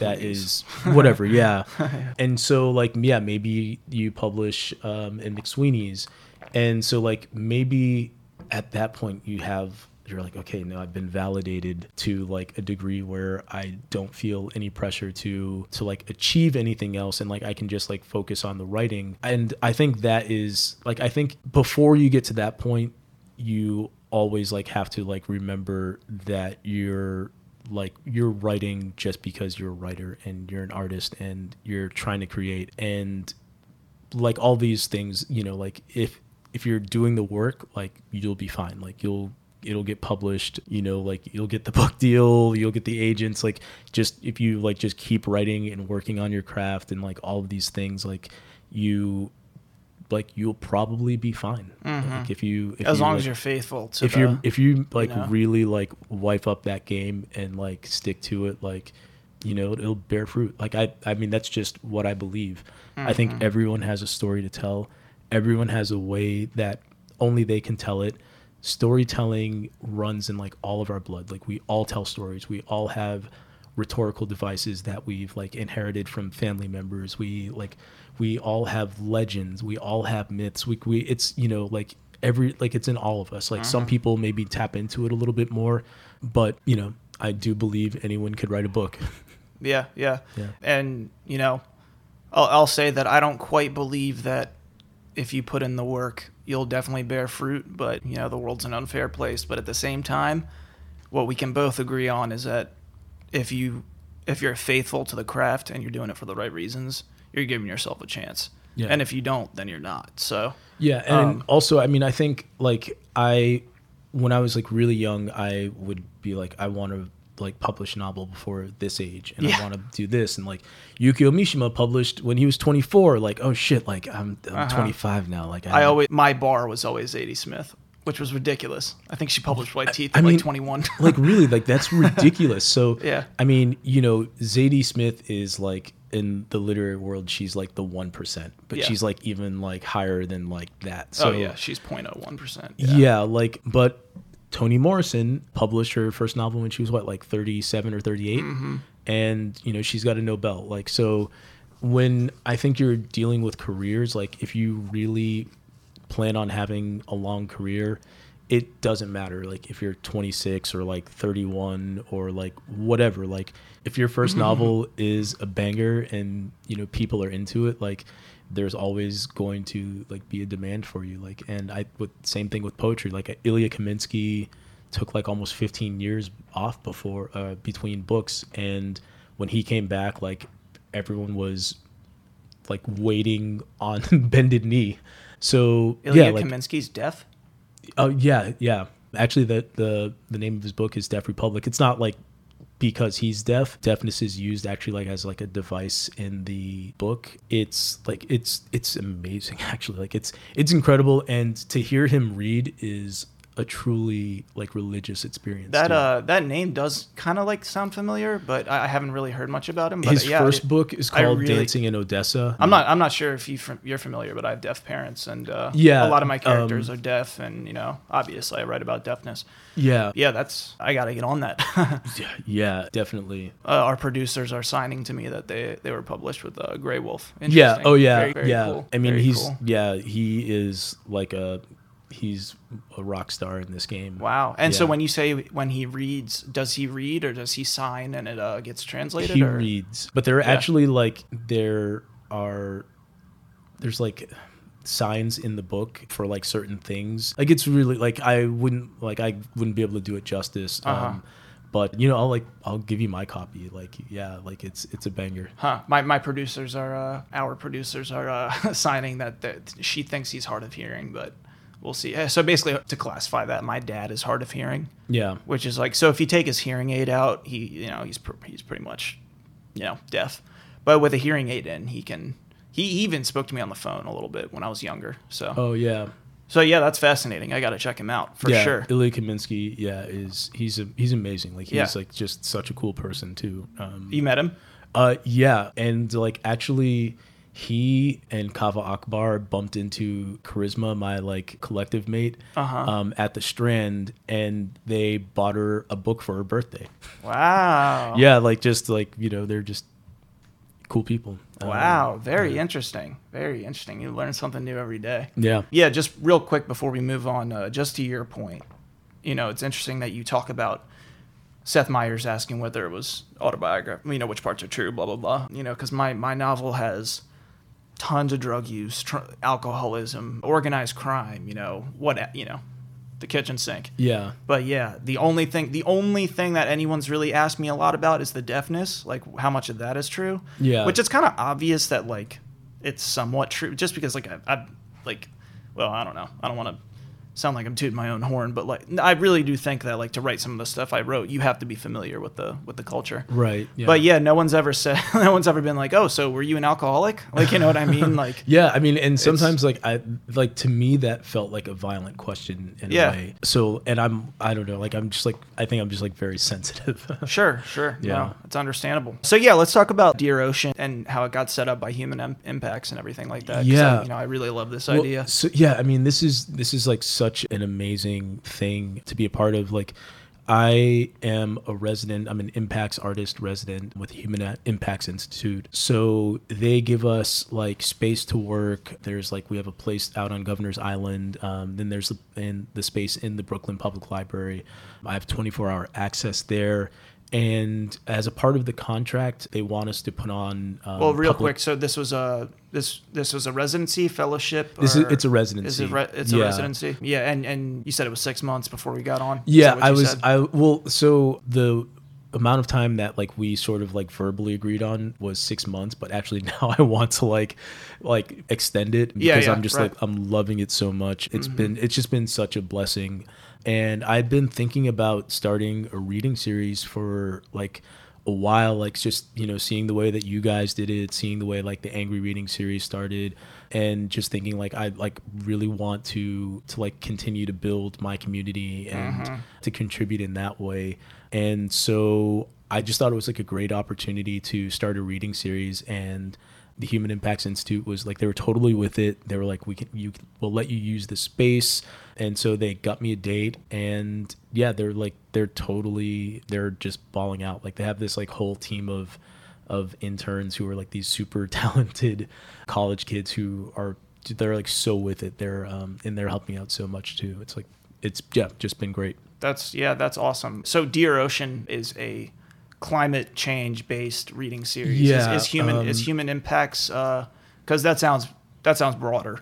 that is whatever yeah. And so like yeah maybe you publish um in mcsweeney's. And so like maybe at that point you have you're like okay now i've been validated to like a degree where i don't feel any pressure to to like achieve anything else and like i can just like focus on the writing. And i think that is like i think before you get to that point you always like have to like remember that you're like you're writing just because you're a writer and you're an artist and you're trying to create. And like all these things you know like if if you're doing the work like you'll be fine. Like you'll it'll get published you know like you'll get the book deal you'll get the agents. Like just if you like just keep writing and working on your craft and like all of these things like you like you'll probably be fine. Like if you if as you, long like, as you're faithful to if the, you're if you like know? really like wipe up that game and like stick to it like you know it'll bear fruit. Like i i mean that's just what i believe. I think Mm-hmm. everyone has a story to tell. Everyone has a way that only they can tell it. Storytelling runs in like all of our blood. Like we all tell stories. We all have rhetorical devices that we've like inherited from family members we like we all have legends we all have myths we, we it's you know like every like it's in all of us like some mm-hmm. people maybe tap into it a little bit more but you know i do believe anyone could write a book Yeah, yeah. Yeah. And, you know, I'll, I'll say that I don't quite believe that if you put in the work, you'll definitely bear fruit, but, you know, the world's an unfair place. But at the same time, what we can both agree on is that if you if you're faithful to the craft and you're doing it for the right reasons, you're giving yourself a chance. Yeah. And if you don't, then you're not. So Yeah, and Um, also, I mean, I think like I, when I was like really young, I would be like, I want to like publish a novel before this age, and Yeah. I want to do this, and like Yukio Mishima published when he was 24. Like, oh shit, like I'm, I'm Uh-huh. 25 now. Like I haven't- always my bar was always Zadie Smith, which was ridiculous. I think she published White Teeth I at mean, like 21. like really, like that's ridiculous. So Yeah. I mean, you know, Zadie Smith is like in the literary world, she's like the one percent, but Yeah. she's like even like higher than like that. So oh yeah, she's 0.01 percent. Yeah. like, but Toni Morrison published her first novel when she was what, like 37 or 38? Mm-hmm. And, you know, she's got a Nobel. Like, so when I think you're dealing with careers, like, if you really plan on having a long career, it doesn't matter. Like, if you're 26 or like 31 or like whatever, like, if your first novel is a banger and, you know, people are into it, like, there's always going to like be a demand for you. Like and i with same thing with poetry. Like ilya kaminsky took like almost 15 years off before uh, between books. And when he came back like everyone was like waiting on bended knee so Ilya yeah like Kaminsky's deaf. oh yeah yeah. Actually the the the name of his book is deaf republic. It's not like because he's deaf. Deafness is used actually like as like a device in the book. It's like it's it's amazing actually. Like it's it's incredible. And to hear him read is a truly like religious experience That uh, that name does kind of like sound familiar, but I I haven't really heard much about him. But his yeah, first it- book is called really- dancing in odessa I'm not I'm not sure if you you're familiar, but I have deaf parents, and uh, Yeah, a lot of my characters um, are deaf, and you know, obviously, I write about deafness. yeah Yeah, that's I gotta get on that. yeah yeah definitely uh, our producers are signing to me that they they were published with uh, Graywolf. Yeah. Oh, yeah. Very, very yeah. cool. I mean, Very he's cool. yeah, he is like a he's a rock star in this game. Wow. And so when you say when he reads, does he read or does he sign and it uh, gets translated? he or? reads, but there are Yeah. actually like there are there's like signs in the book for like certain things. Like it's really like I wouldn't like I wouldn't be able to do it justice. Uh-huh. Um, but you know, I'll like I'll give you my copy. Like yeah, like it's it's a banger. Huh. My, my producers are, uh, our producers are uh, signing that, that she thinks he's hard of hearing, but we'll see. Uh, So basically, to classify that, my dad is hard of hearing, Yeah. which is like, so if you take his hearing aid out, he, you know, he's, pr- he's pretty much, you know, deaf. But with a hearing aid in, he can, he even spoke to me on the phone a little bit when I was younger. So, Oh yeah. so yeah, that's fascinating. I got to check him out for yeah, sure. Ilya Kaminsky, yeah, is he's a, he's amazing. Like he's Yeah. like just such a cool person too. Um, You met him? Uh, yeah, and like actually, he and Kaveh Akbar bumped into Charisma, my like collective mate, Uh-huh. um, at the Strand, and they bought her a book for her birthday. Wow. Yeah, like just like you know, they're just cool people. Um, Wow. Very interesting. Very interesting. You learn something new every day. yeah. Yeah, just real quick before we move on, uh, just to your point, you know, it's interesting that you talk about Seth Meyers asking whether it was autobiographical, you know, which parts are true, blah, blah, blah. You know, because my, my novel has tons of drug use, tr- alcoholism, organized crime, you know, what, you know, the kitchen sink. Yeah. But yeah, the only thing, the only thing that anyone's really asked me a lot about is the deafness, like how much of that is true. Yeah. Which it's kind of obvious that like it's somewhat true, just because like I, I like, well, I don't know, I don't want to sound like I'm tooting my own horn, but like I really do think that like to write some of the stuff I wrote, you have to be familiar with the with the culture. Right. Yeah. But yeah, no one's ever said, no one's ever been like, oh, so were you an alcoholic? Like, you know what I mean? Like, Yeah, I mean, and sometimes like I like to me that felt like a violent question in Yeah. a way. So, and I'm I don't know, like I'm just like I think I'm just like very sensitive. Sure, sure. Yeah. No, it's understandable. So yeah, let's talk about Dear Ocean and how it got set up by human Im- impacts and everything like that. Yeah. I, you know, I really love this Well, idea. So yeah, I mean, this is this is like such an amazing thing to be a part of. Like, I am a resident. I'm an impacts artist resident with Human Impacts Institute. So they give us like space to work. There's like we have a place out on Governor's Island. Um, then there's the, in the space in the Brooklyn Public Library. I have 24 hour access there. And as a part of the contract, they want us to put on. Um, Well, real public- quick. So this was a this this was a residency fellowship. This is- it's a residency. it re- it's a residency. Yeah, and and you said it was six months before we got on. Yeah, I was. said? I well, so the amount of time that like we sort of like verbally agreed on was six months, but actually now I want to like like extend it because Yeah, yeah, I'm just right. Mm-hmm. like I'm loving it so much. It's been it's just been such a blessing, and I've been thinking about starting a reading series for like a while like just you know seeing the way that you guys did it seeing the way like the angry reading series started and just thinking like i like really want to to like continue to build my community and mm-hmm. to contribute in that way. And so i just thought it was like a great opportunity to start a reading series and the Human Impacts Institute was like they were totally with it. They were like, we can, you, we'll let you use the space, and so they got me a date, and yeah, they're like, they're totally, they're just balling out. Like they have this like whole team of, of interns who are like these super talented college kids who are, they're like so with it. They're, um, and they're helping out so much too. It's like, it's yeah, just been great. That's yeah, that's awesome. So Dear Ocean is a climate change based reading series. Yeah, is, is human um, is human impacts because that sounds that sounds broader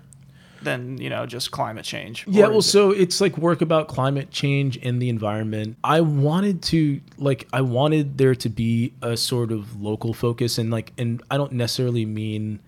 than you know just climate change. Yeah, well, it- so it's like work about climate change and the environment. I wanted to like I wanted there to be a sort of local focus and like and I don't necessarily mean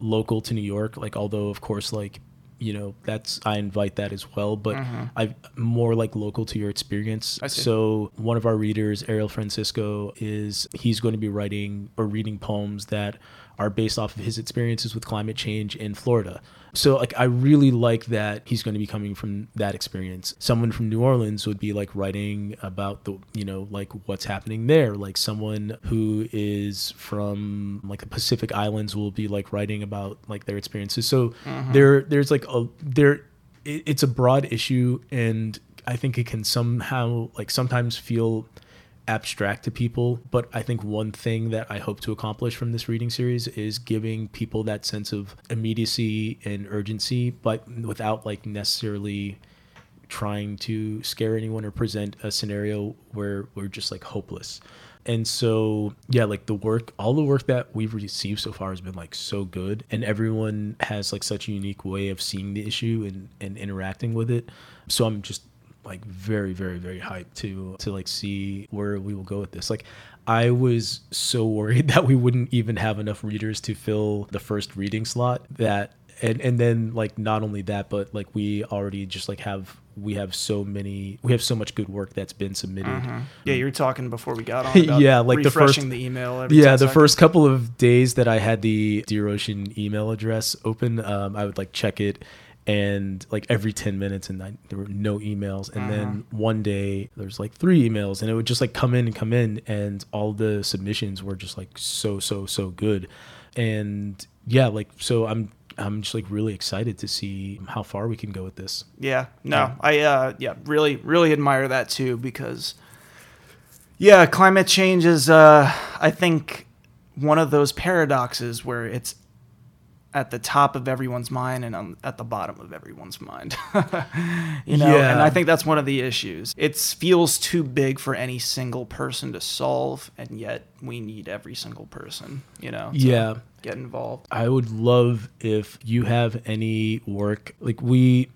local to New York, like although of course like you know that's I invite that as well, but I'm more like local to your experience. Mm-hmm. I. So one of our readers, Ariel Francisco, is he's going to be writing or reading poems that are based off of his experiences with climate change in Florida. So like I really like that he's going to be coming from that experience. Someone from New Orleans would be like writing about the you know like what's happening there. Like someone who is from like the Pacific Islands will be like writing about like their experiences. So mm-hmm. there there's like a there it, it's a broad issue and I think it can somehow like sometimes feel abstract to people but i think one thing that i hope to accomplish from this reading series is giving people that sense of immediacy and urgency but without like necessarily trying to scare anyone or present a scenario where we're just like hopeless. And so yeah like the work all the work that we've received so far has been like so good and everyone has like such a unique way of seeing the issue and, and interacting with it. So i'm just like very very very hyped to to like see where we will go with this like i was so worried that we wouldn't even have enough readers to fill the first reading slot that and and then like not only that but like we already just like have we have so many we have so much good work that's been submitted yeah, you were talking before we got on. About Yeah, like the first- the email. Every yeah the seconds. first couple of days that i had the dear ocean email address open um, i would like check it and like every 10 minutes and I, there were no emails. And then one day there's like three emails and it would just like come in and come in and all the submissions were just like so so so good. And yeah, like so I'm I'm just like really excited to see how far we can go with this. Yeah, no, I uh, yeah, really, really admire that too because, yeah, climate change is uh, I think one of those paradoxes where it's at the top of everyone's mind and um, at the bottom of everyone's mind. you know, Yeah. and I think that's one of the issues. It feels too big for any single person to solve, and yet we need every single person. You know, to Yeah. get involved. I would love if you have any work like we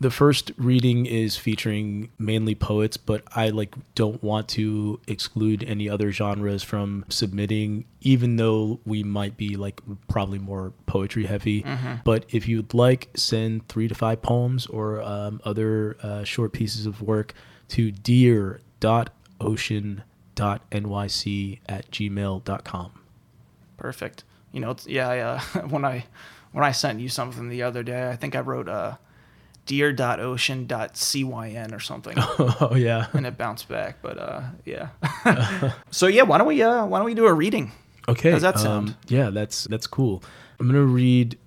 the first reading is featuring mainly poets, but I like don't want to exclude any other genres from submitting even though we might be like probably more poetry heavy. But if you'd like send 3 to 5 poems or um, other uh, short pieces of work to dear.ocean.nyc at gmail.com. Perfect. You know, it's, yeah. I, uh, when I when I sent you something the other day, I think I wrote uh, dear.ocean.cyn or something, oh yeah. and it bounced back. But uh, yeah. so yeah, why don't we uh, why don't we do a reading? Okay. How's that sound? Um, yeah, that's that's cool. I'm gonna read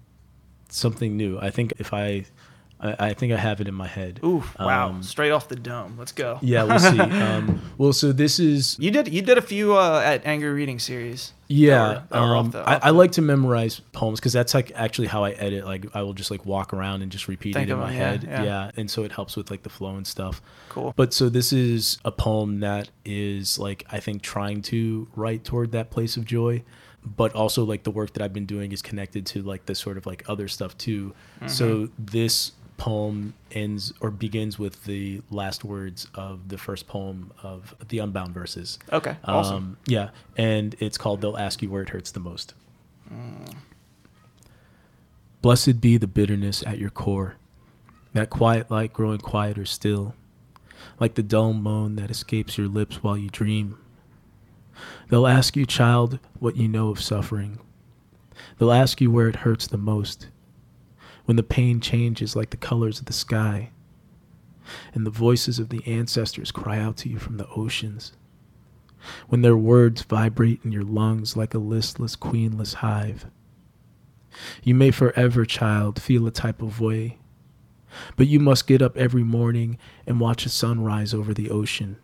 something new. I think if I, I, I think I have it in my head. Ooh, wow! Um, Straight off the dome. Let's go. yeah, we'll see. um, well, so this is You did you did a few uh, at Angry Reading Series. yeah. That were- that were off um, the- I, off I the- like to memorize poems because that's like actually how I edit. Like I will just like walk around and just repeat Think it in my them, head. yeah. Yeah. and so it helps with like the flow and stuff. Cool. But so this is a poem that is like I think trying to write toward that place of joy, but also like the work that I've been doing is connected to like the sort of like other stuff too. So Mm-hmm. this poem ends or begins with the last words of the first poem of the Unbound verses. Okay. Awesome. Um, yeah, and it's called "They'll Ask You Where It Hurts the Most." Blessed be the bitterness at your core, that quiet light growing quieter still, like the dull moan that escapes your lips while you dream. They'll ask you, child, what you know of suffering. They'll ask you where it hurts the most, when the pain changes like the colors of the sky, and the voices of the ancestors cry out to you from the oceans when their words vibrate in your lungs like a listless, queenless hive. You may forever, child, feel a type of way, but you must get up every morning and watch the sun rise over the ocean.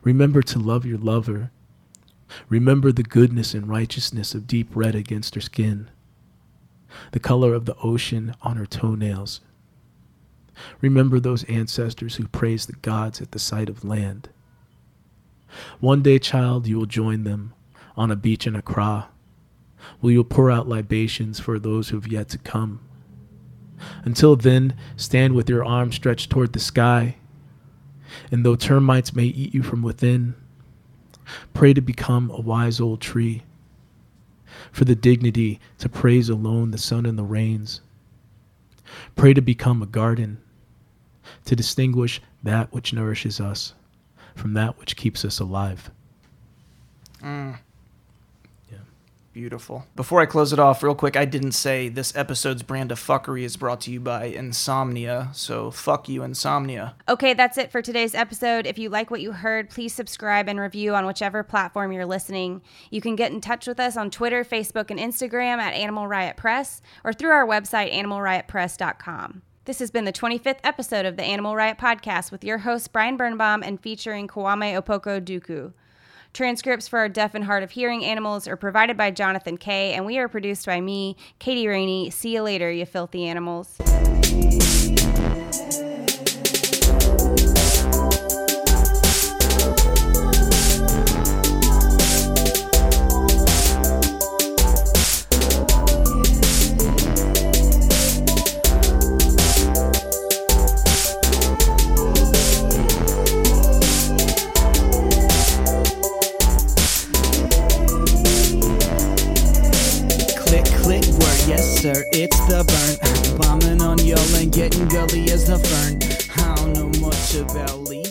Remember to love your lover. Remember the goodness and righteousness of deep red against her skin, the color of the ocean on her toenails. Remember those ancestors who praised the gods at the sight of land. One day, child, you will join them on a beach in Accra, where you'll pour out libations for those who have yet to come. Until then, stand with your arms stretched toward the sky, and though termites may eat you from within, pray to become a wise old tree, for the dignity to praise alone the sun and the rains. Pray to become a garden, to distinguish that which nourishes us from that which keeps us alive. Mm. Beautiful. Before I close it off, real quick, I didn't say this episode's brand of fuckery is brought to you by Insomnia. So fuck you, Insomnia. Okay, that's it for today's episode. If you like what you heard, please subscribe and review on whichever platform you're listening. You can get in touch with us on Twitter, Facebook, and Instagram at Animal Riot Press or through our website, animalriotpress.com. This has been the 25th episode of the Animal Riot Podcast with your host, Brian Birnbaum, and featuring Kwame Opoku Duku. Transcripts for our deaf and hard of hearing animals are provided by Jonathan Kay, and we are produced by me, Katie Rainey. See you later, you filthy animals. Y'all and getting gully as the fern. I don't know much about Lee,